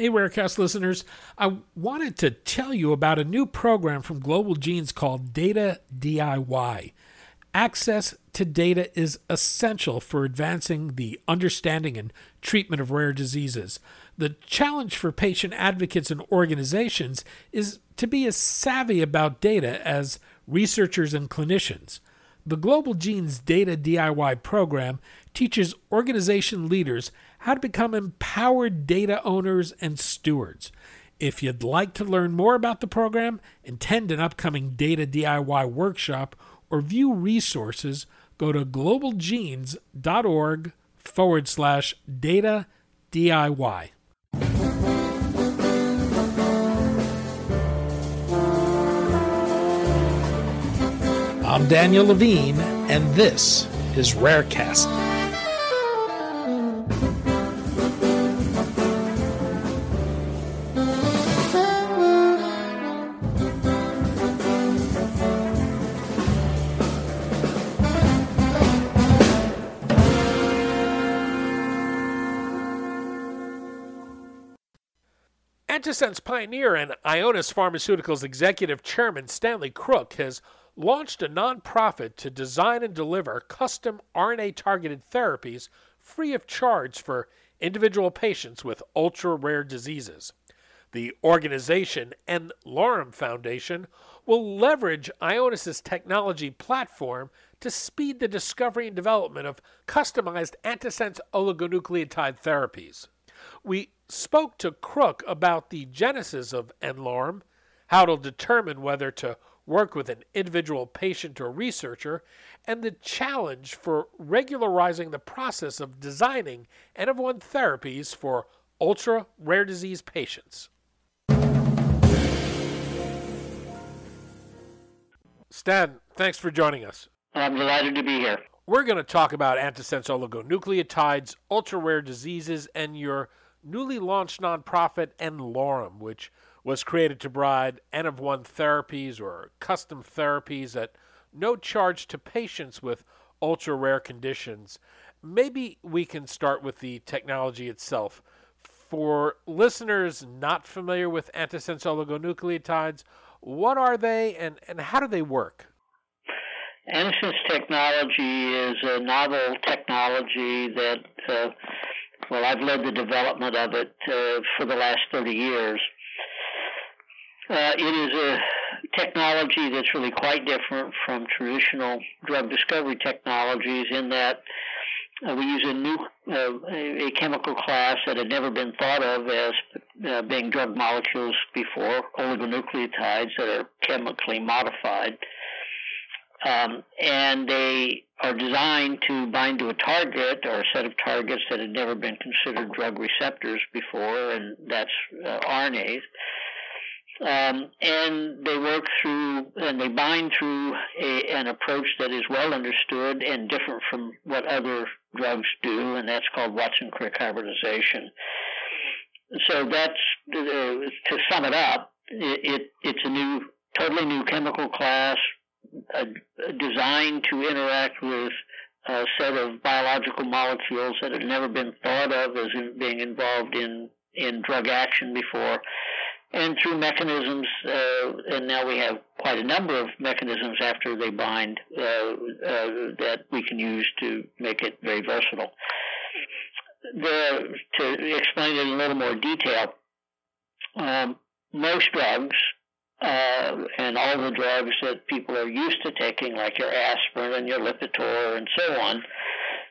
Hey, Rarecast listeners. I wanted to tell you about a new program from Global Genes called Data DIY. Access to data is essential for advancing the understanding and treatment of rare diseases. The challenge for patient advocates and organizations is to be as savvy about data as researchers and clinicians. The Global Genes Data DIY program teaches organization leaders how to become empowered data owners and stewards. If you'd like to learn more about the program, attend an upcoming Data DIY workshop, or view resources, go to globalgenes.org forward slash data DIY. I'm Daniel Levine, and this is Rarecast. Antisense pioneer and Ionis Pharmaceuticals executive chairman Stanley Crooke has launched a nonprofit to design and deliver custom RNA targeted therapies free of charge for individual patients with ultra rare diseases. The organization n-Lorem Foundation will leverage Ionis's technology platform to speed the discovery and development of customized antisense oligonucleotide therapies. We spoke to Crooke about the genesis of n-Lorem, how to determine whether to work with an individual patient or researcher, and the challenge for regularizing the process of designing N of 1 therapies for ultra rare disease patients. Stan, thanks for joining us. I'm delighted to be here. We're going to talk about antisense oligonucleotides, ultra rare diseases, and your newly launched nonprofit n-Lorem, which was created to provide N of 1 therapies or custom therapies at no charge to patients with ultra rare conditions. Maybe we can start with the technology itself. For listeners not familiar with antisense oligonucleotides, what are they and, and how do they work? Antisense technology is a novel technology that uh, well, I've led the development of it uh, for the last 30 years. Uh, it is a technology that's really quite different from traditional drug discovery technologies in that uh, we use a new uh, a chemical class that had never been thought of as uh, being drug molecules before, oligonucleotides that are chemically modified. Um, and they are designed to bind to a target or a set of targets that had never been considered drug receptors before, and that's uh, RNAs. Um, and they work through and they bind through a, an approach that is well understood and different from what other drugs do, and that's called Watson-Crick hybridization. So that's uh, to sum it up. It, it, it's a new, totally new chemical class uh, designed to interact with a set of biological molecules that had never been thought of as in being involved in, in drug action before. And through mechanisms, uh, and now we have quite a number of mechanisms after they bind uh, uh, that we can use to make it very versatile. The, to explain it in a little more detail, um, most drugs uh, and all the drugs that people are used to taking, like your aspirin and your Lipitor and so on,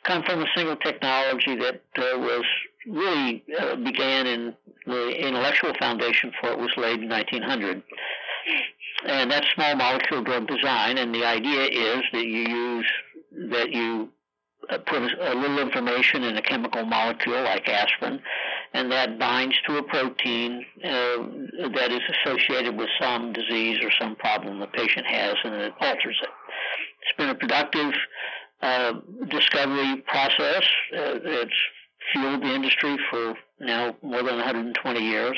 come from a single technology that uh, was really uh, began in the intellectual foundation for it was laid in 1900. And that's small molecule drug design, and the idea is that you use that you uh, put a little information in a chemical molecule like aspirin, and that binds to a protein uh, that is associated with some disease or some problem the patient has, and it alters it. It's been a productive uh, discovery process. Uh, it's fueled the industry for now more than 120 years.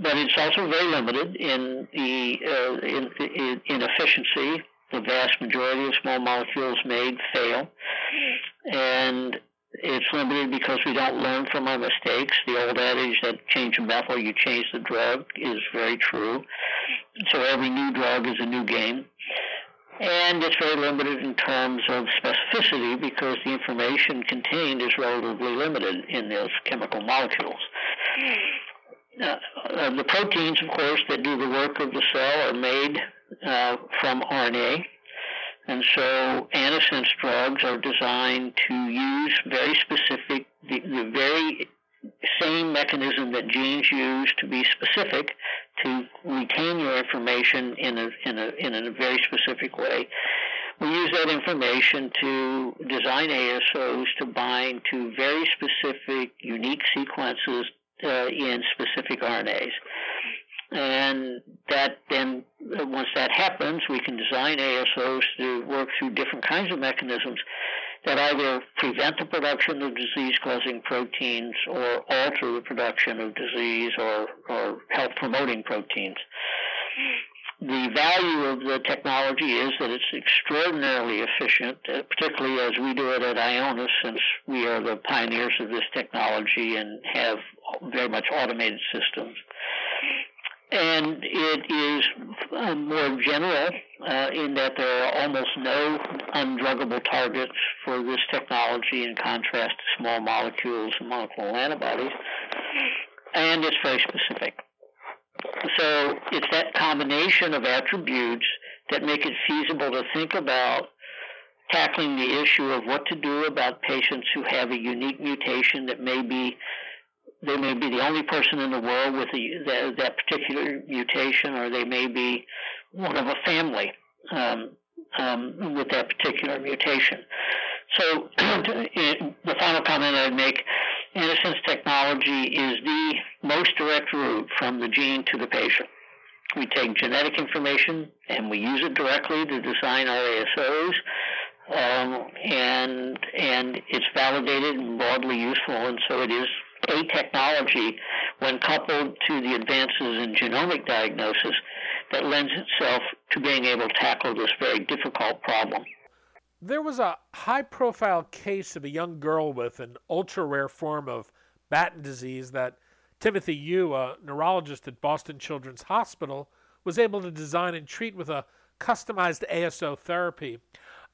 But it's also very limited in the uh, in, in, in efficiency. The vast majority of small molecules made fail, and It's limited because we don't learn from our mistakes. The old adage that change a methyl, you change the drug is very true. So every new drug is a new game. And it's very limited in terms of specificity because the information contained is relatively limited in those chemical molecules. Uh, uh, the proteins, of course, that do the work of the cell are made uh, from RNA. And so antisense drugs are designed to use very specific, the, the very same mechanism that genes use to be specific to retain your information in a, in a, in a very specific way. We use that information to design ASOs to bind to very specific, unique sequences uh, in specific RNAs. And that then, once that happens, we can design ASOs to work through different kinds of mechanisms that either prevent the production of disease-causing proteins or alter the production of disease or, or health promoting proteins. The value of the technology is that it's extraordinarily efficient, uh, particularly as we do it at Ionis, since we are the pioneers of this technology and have very much automated systems and it is uh, more general uh, in that there are almost no undruggable targets for this technology in contrast to small molecules and monoclonal antibodies, and it's very specific. So it's that combination of attributes that make it feasible to think about tackling the issue of what to do about patients who have a unique mutation that may be they may be the only person in the world with the, the, that particular mutation, or they may be one of a family um, um, with that particular mutation. So, the final comment I'd make antisense technology is the most direct route from the gene to the patient. We take genetic information and we use it directly to design our ASOs. Um, and and it's validated and broadly useful, and so it is a technology, when coupled to the advances in genomic diagnosis, that lends itself to being able to tackle this very difficult problem. There was a high profile case of a young girl with an ultra rare form of Batten disease that Timothy Yu, a neurologist at Boston Children's Hospital, was able to design and treat with a customized ASO therapy.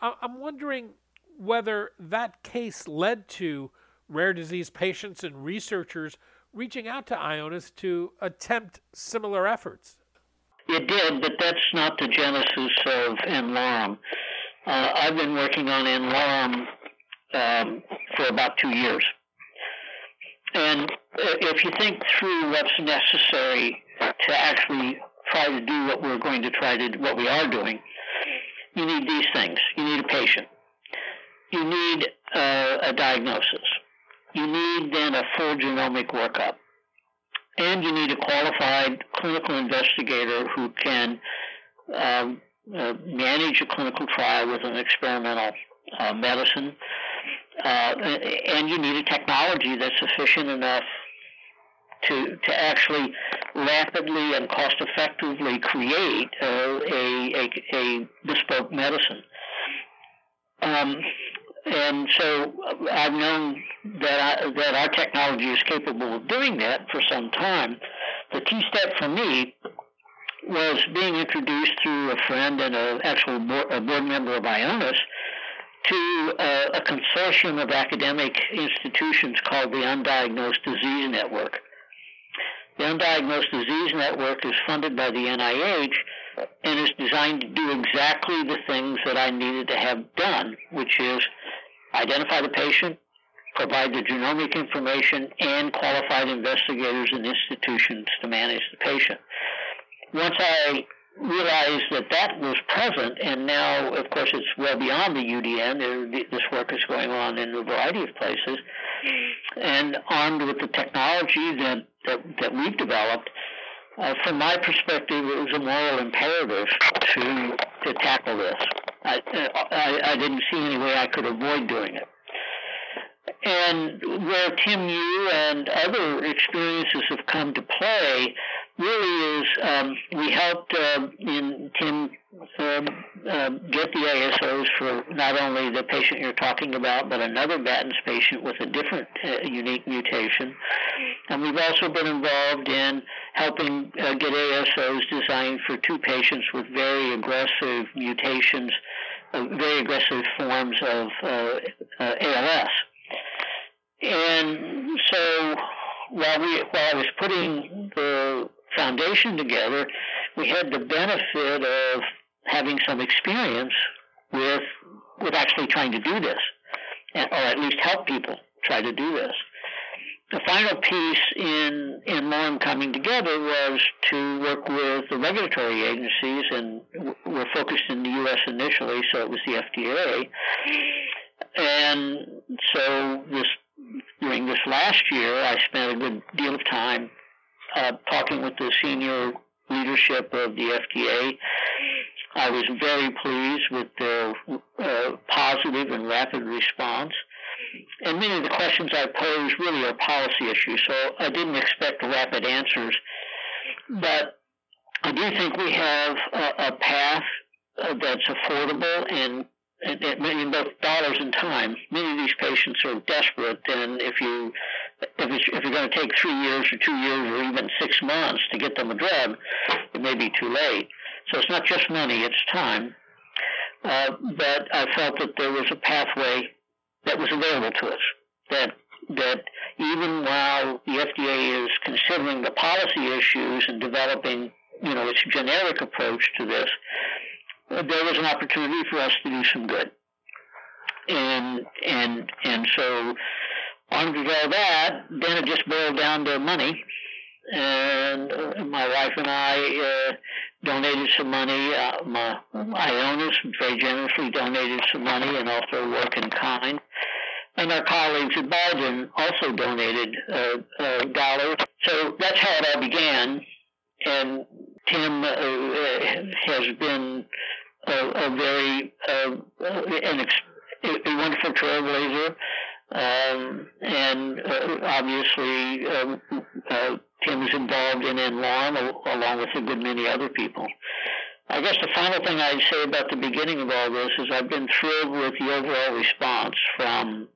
I'm wondering whether that case led to rare disease patients and researchers reaching out to Ionis to attempt similar efforts. It did, but that's not the genesis of n-Lorem. Uh, I've been working on n-Lorem um, for about two years. And if you think through what's necessary to actually try to do what we're going to try to, what we are doing, you need these things. You need a patient. You need uh, a diagnosis you need then a full genomic workup. And you need a qualified clinical investigator who can um, uh, manage a clinical trial with an experimental uh, medicine. Uh, and you need a technology that's sufficient enough to, to actually rapidly and cost effectively create a, a, a bespoke medicine. Um, and so I've known that I, that our technology is capable of doing that for some time. The key step for me was being introduced through a friend and an actual board, a board member of Ionis to uh, a consortium of academic institutions called the Undiagnosed Disease Network. The Undiagnosed Disease Network is funded by the NIH and is designed to do exactly the things that I needed to have done, which is identify the patient, provide the genomic information, and qualified investigators and institutions to manage the patient. Once I realized that that was present, and now, of course, it's well beyond the UDN. This work is going on in a variety of places. And armed with the technology that, that, that we've developed, uh, from my perspective, it was a moral imperative to, to tackle this. I, I, I didn't see any way I could avoid doing it. And where Tim Yu and other experiences have come to play really is um, we helped uh, in Tim uh, get the ASOs for not only the patient you're talking about, but another Batten's patient with a different uh, unique mutation. And we've also been involved in helping uh, get ASOs designed for two patients with very aggressive mutations, very aggressive forms of uh, ALS. And so while we while I was putting the foundation together, we had the benefit of having some experience with with actually trying to do this, or at least help people try to do this. The final piece in n-Lorem coming together was to work with the regulatory agencies, and we're focused in the U.S. initially, so it was the FDA. And so this during this last year, I spent a good deal of time uh, talking with the senior leadership of the FDA. I was very pleased with their uh, positive and rapid response. And many of the questions I posed really are policy issues, so I didn't expect rapid answers. But I do think we have a, a path uh, that's affordable and in both dollars and time. Many of these patients are desperate, and if you if, if you're going to take three years or two years or even six months to get them a drug, it may be too late. So it's not just money; it's time. Uh, but I felt that there was a pathway that was available to us. That that even while the FDA is considering the policy issues and developing, you know, its generic approach to this, there was an opportunity for us to do some good. And and and so on to all that, then it just boiled down to money. And uh, my wife and I uh, donated some money. Uh, my Ionis very generously donated some money and also work in kind. And our colleagues at Baldwin also donated uh, uh, dollars. So that's how it all began. And Tim uh, has been a, a very uh, an ex- a wonderful trailblazer, um, and uh, obviously um, uh, Tim is involved in n-Lorem along with a good many other people. I guess the final thing I'd say about the beginning of all this is I've been thrilled with the overall response from,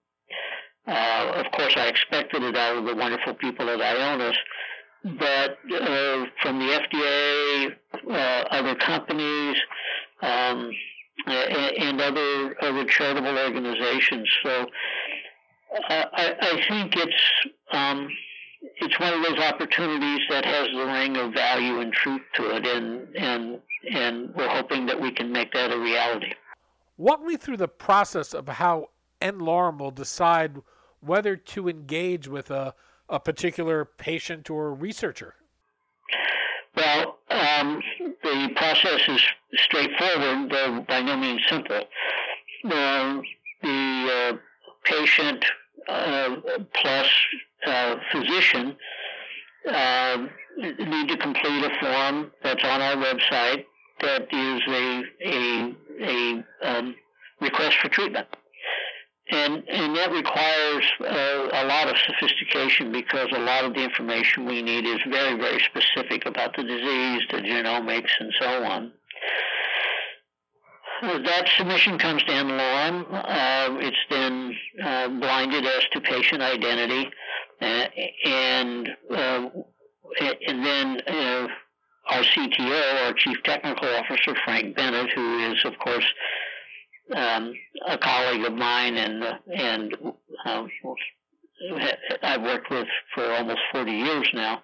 uh, of course, I expected it out of the wonderful people at Ionis, but uh, from the FDA, uh, other companies, um, and other other charitable organizations. So uh, I, I, think it's um, it's one of those opportunities that has the ring of value and truth to it, and and and we're hoping that we can make that a reality. Walk me through the process of how n-Lorem will decide whether to engage with a, a particular patient or researcher. Well, um, the process is straightforward, though by no means simple. Uh, the uh, patient uh, plus uh, physician uh, need to complete a form that's on our website that is a a, a um, request for treatment and and that requires uh, a lot of sophistication because a lot of the information we need is very very specific about the disease, the genomics, and so on. That submission comes to n-Lorem. Uh, it's then uh, blinded as to patient identity, uh, and uh, and then uh, our CTO, our Chief Technical Officer, Frank Bennett, who is of course um, a colleague of mine and and I've worked with for almost 40 years now,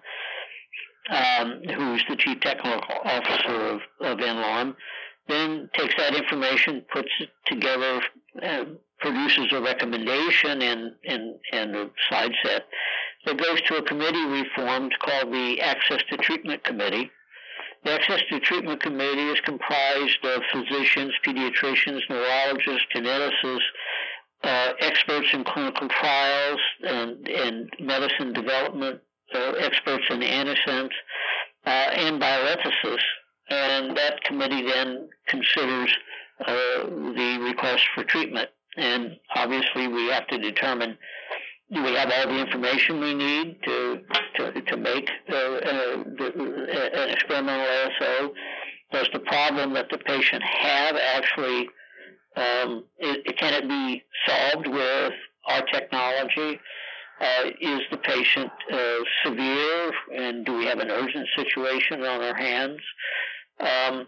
um, who's the chief technical officer of, of n-Lorem, then takes that information, puts it together, uh, produces a recommendation and, and, and a slide set that goes to a committee we formed called the Access to Treatment Committee the Access to Treatment Committee is comprised of physicians, pediatricians, neurologists, geneticists, uh, experts in clinical trials and, and medicine development, uh, experts in antisense, uh, and bioethicists. And that committee then considers uh, the request for treatment. And obviously, we have to determine do we have all the information we need to to, to make uh, uh, the, experimental ASO? Does the problem that the patient have actually um, it, can it be solved with our technology? Uh, is the patient uh, severe, and do we have an urgent situation on our hands? Um,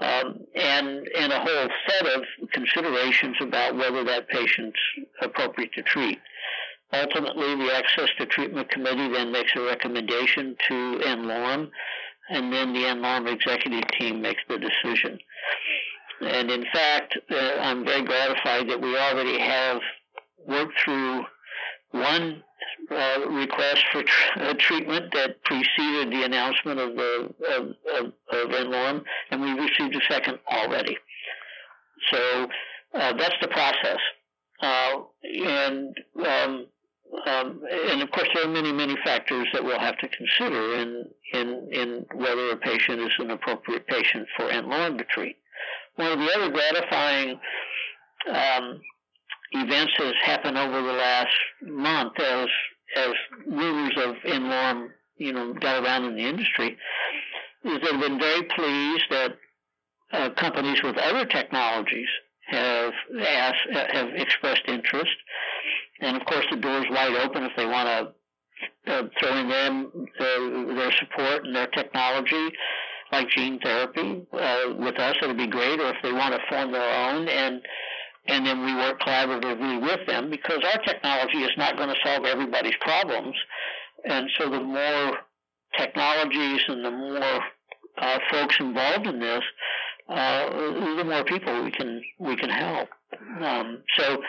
um, and and a whole set of considerations about whether that patient's appropriate to treat. Ultimately, the Access to Treatment Committee then makes a recommendation to n-Lorem, and then the n-Lorem executive team makes the decision. And in fact, uh, I'm very gratified that we already have worked through one uh, request for tr- uh, treatment that preceded the announcement of the of, of, of and we received a second already. So uh, that's the process. Uh, and um, um, and of course, there are many, many factors that we'll have to consider in in in whether a patient is an appropriate patient for n-Lorem to treat. One of the other gratifying um, events has happened over the last month as as rumors of n-Lorem, you know, got around in the industry, is they've been very pleased that uh, companies with other technologies have asked, have expressed interest, and of course the door is wide open if they want to uh, throw in them uh, their support and their technology, like gene therapy uh, with us, it would be great. Or if they want to form their own and and then we work collaboratively with them because our technology is not going to solve everybody's problems. And so the more technologies and the more uh, folks involved in this, uh, the more people we can we can help. Um, so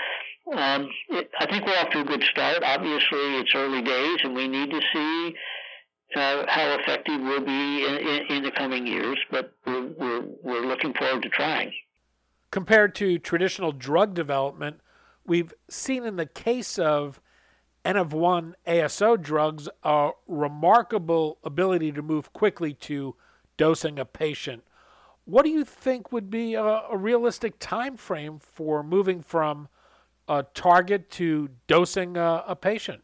um, it, I think we're off to a good start. Obviously, it's early days, and we need to see uh, how effective we'll be in, in, in the coming years. But we're, we're we're looking forward to trying. Compared to traditional drug development, we've seen in the case of N of 1 ASO drugs a remarkable ability to move quickly to dosing a patient. What do you think would be a, a realistic time frame for moving from a target to dosing a, a patient?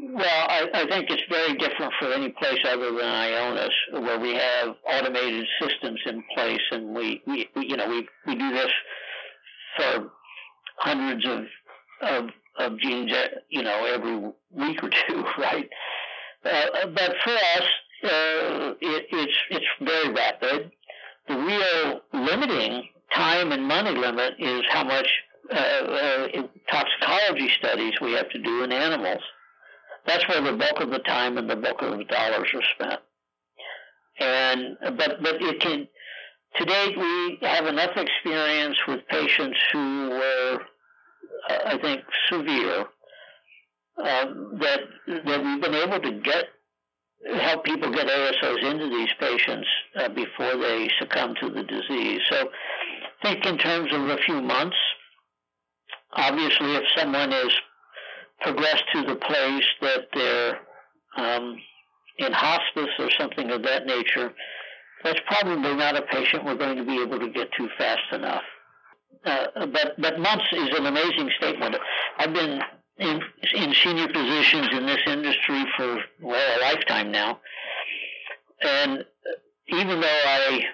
Well, I, I, think it's very different for any place other than Ionis, where we have automated systems in place, and we, we, you know, we we do this for hundreds of of, of genes, you know, every week or two, right? Uh, but for us, uh, it, it's it's very rapid. The real limiting time and money limit is how much uh, uh toxicology studies we have to do in animals that's where the bulk of the time and the bulk of the dollars are spent. And but but it can. To date, we have enough experience with patients who were, uh, I think, severe um, that that we've been able to get help people get ASOs into these patients uh, before they succumb to the disease. So, think in terms of a few months. Obviously, if someone is progress to the place that they're um, in hospice or something of that nature, that's probably not a patient we're going to be able to get to fast enough. Uh, but but months is an amazing statement. I've been in, in senior positions in this industry for well a lifetime now, and even though I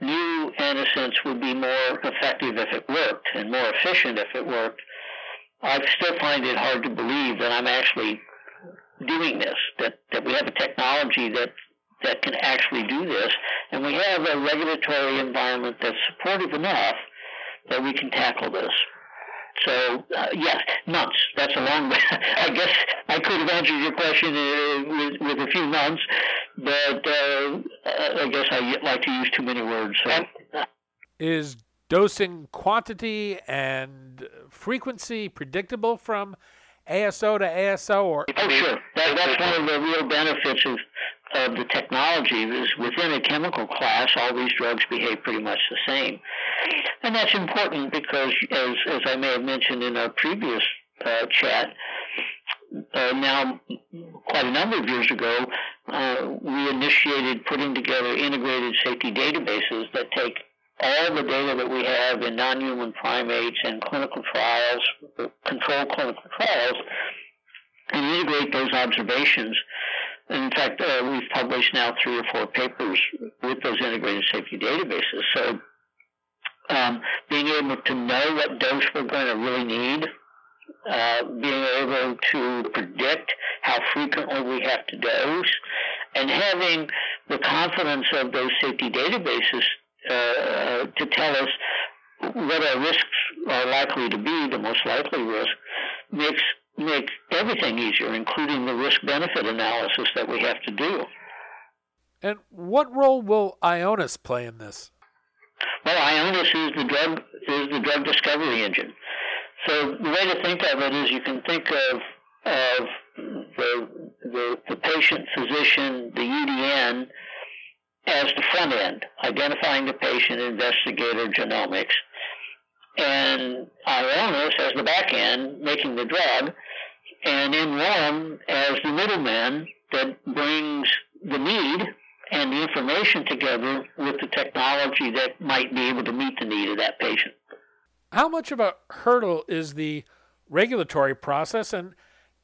knew antisense would be more effective if it worked and more efficient if it worked, I still find it hard to believe that I'm actually doing this, that, that we have a technology that, that can actually do this, and we have a regulatory environment that's supportive enough that we can tackle this. So, uh, yes, months. That's a long way. I guess I could have answered your question uh, with, with a few months, but uh, I guess I like to use too many words. So. Is dosing quantity and frequency predictable from ASO to ASO? Or oh, sure. That, that's one of the real benefits of of the technology is within a chemical class, all these drugs behave pretty much the same. And that's important because, as, as I may have mentioned in our previous uh, chat, uh, now quite a number of years ago, uh, we initiated putting together integrated safety databases that take all the data that we have in non-human primates and clinical trials, controlled clinical trials, and integrate those observations And in fact, uh, we've published now three or four papers with those integrated safety databases. So um, being able to know what dose we're going to really need, uh, being able to predict how frequently we have to dose, and having the confidence of those safety databases uh, to tell us what our risks are likely to be, the most likely risk, makes makes everything easier, including the risk benefit analysis that we have to do. And what role will Ionis play in this? Well, Ionis is the drug is the drug discovery engine. So the way to think of it is you can think of of the the, the patient, physician, the UDN as the front end, identifying the patient, investigator, genomics, and Ionis as the back end, making the drug, and N1 as the middleman that brings the need and the information together with the technology that might be able to meet the need of that patient. How much of a hurdle is the regulatory process, and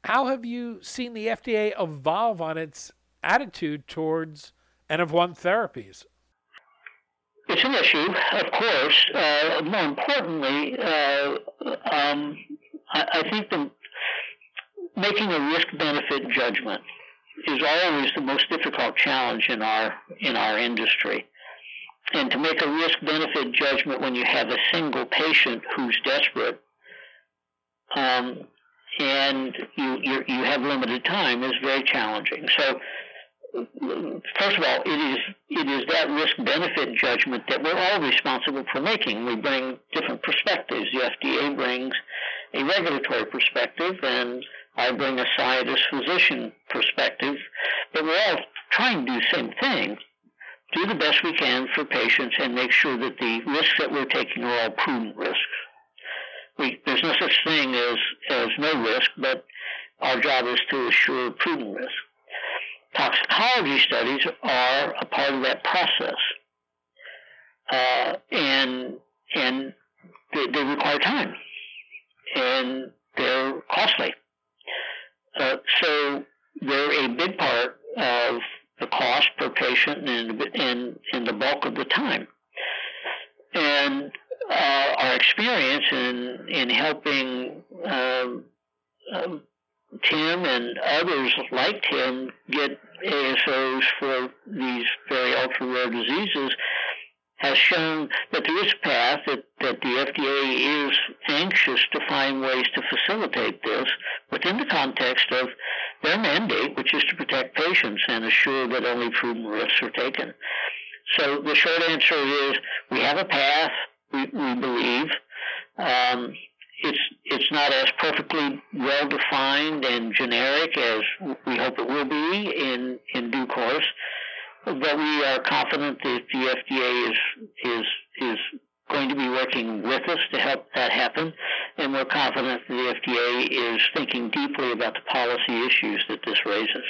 how have you seen the FDA evolve on its attitude towards N of one therapies? It's an issue, of course. Uh, more importantly, uh, um, I, I, think the, making a risk-benefit judgment is always the most difficult challenge in our in our industry. And to make a risk-benefit judgment when you have a single patient who's desperate, um, and you, you you have limited time is very challenging. So first of all, it is it is that risk benefit judgment that we're all responsible for making. We bring different perspectives. The FDA brings a regulatory perspective, and I bring a scientist physician perspective. But we're all trying to do the same thing. Do the best we can for patients and make sure that the risks that we're taking are all prudent risks. We, there's no such thing as, as no risk, but our job is to assure prudent risk toxicology studies are a part of that process. Uh, and and they, they, require time, and they're costly. Uh, so they're a big part of the cost per patient and and, and the bulk of the time. And uh, our experience in in helping um, um, Tim and others like Tim get ASOs for these very ultra rare diseases has shown that there is a path that, that the FDA is anxious to find ways to facilitate this within the context of their mandate, which is to protect patients and assure that only prudent risks are taken. So the short answer is we have a path, we, we believe. Um, it's it's not as perfectly well defined and generic as we hope it will be in in due course, but we are confident that the FDA is is is going to be working with us to help that happen, and we're confident that the FDA is thinking deeply about the policy issues that this raises.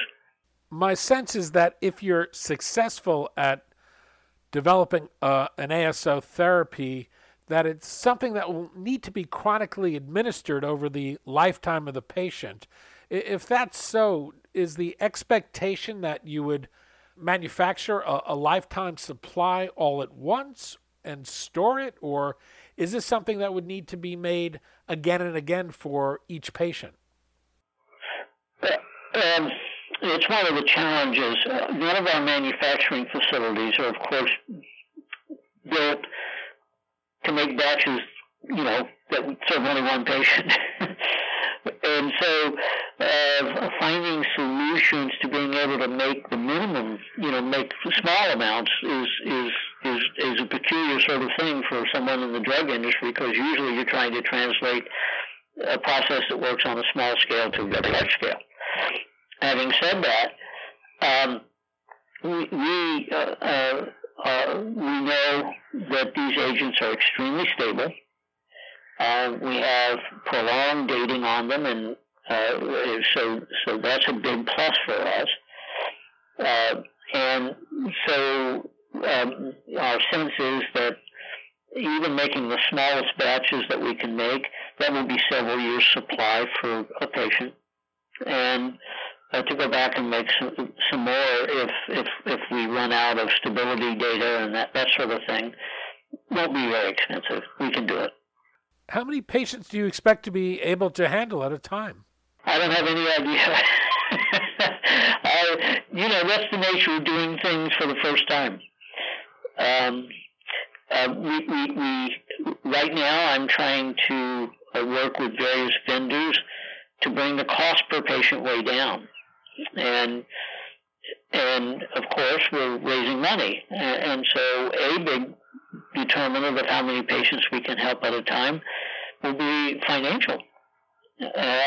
My sense is that if you're successful at developing uh, an ASO therapy that it's something that will need to be chronically administered over the lifetime of the patient. If that's so, is the expectation that you would manufacture a, a lifetime supply all at once and store it, or is this something that would need to be made again and again for each patient? Um, it's one of the challenges. Uh, none of our manufacturing facilities are, of course, built to make batches, you know, that would serve only one patient. and so uh, finding solutions to being able to make the minimum, you know, make small amounts is, is, is, is a peculiar sort of thing for someone in the drug industry because usually you're trying to translate a process that works on a small scale to a large scale. Having said that, um, we, we uh, uh, uh, we know that these agents are extremely stable. Uh, we have prolonged dating on them, and uh, so so that's a big plus for us. Uh, and so um, our sense is that even making the smallest batches that we can make, that will be several years' supply for a patient. And uh, to go back and make some, some more if, if, if we run out of stability data and that, that sort of thing. Won't be very expensive. We can do it. How many patients do you expect to be able to handle at a time? I don't have any idea. I, you know, that's the nature of doing things for the first time. Um, uh, we, we, we, right now, I'm trying to uh, work with various vendors to bring the cost per patient way down, and and of course we're raising money, and so a big determinant of how many patients we can help at a time will be financial. Uh,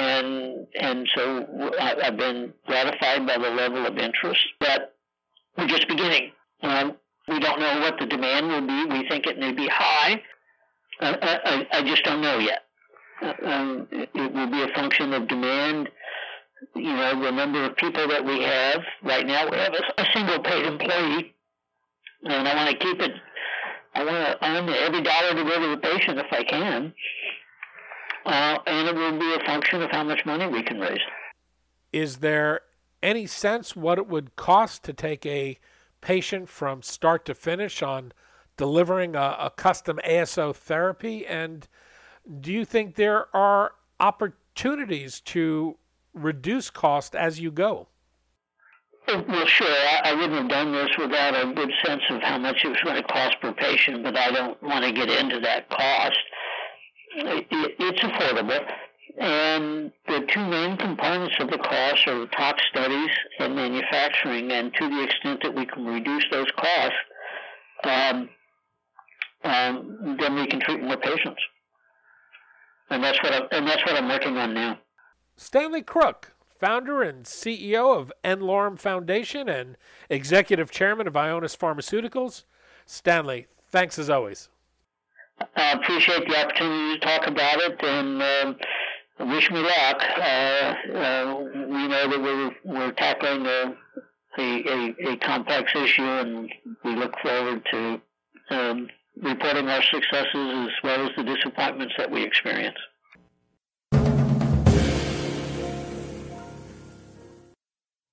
and and so I've been gratified by the level of interest, but we're just beginning. Um, we don't know what the demand will be. We think it may be high. Uh, I, I, just don't know yet. Uh, um, it will be a function of demand. You know, the number of people that we have right now. We have a, a single paid employee, and I want to keep it. I want to earn every dollar to go to the patient if I can, uh, and it will be a function of how much money we can raise. Is there any sense what it would cost to take a patient from start to finish on delivering a, a custom ASO therapy? And do you think there are opportunities to reduce cost as you go? Well, sure. I, I wouldn't have done this without a good sense of how much it was going to cost per patient, but I don't want to get into that cost. It, it, it's affordable. And the two main components of the cost are the tox studies and manufacturing. And to the extent that we can reduce those costs, um, um, then we can treat more patients. And that's what I'm, and that's what I'm working on now. Stanley Crooke, founder and CEO of n-Lorem Foundation and executive chairman of Ionis Pharmaceuticals. Stanley, thanks as always. I appreciate the opportunity to talk about it, and um, wish me luck. Uh, uh, we know that we're, we're tackling a, a, a, complex issue, and we look forward to um, reporting our successes as well as the disappointments that we experience.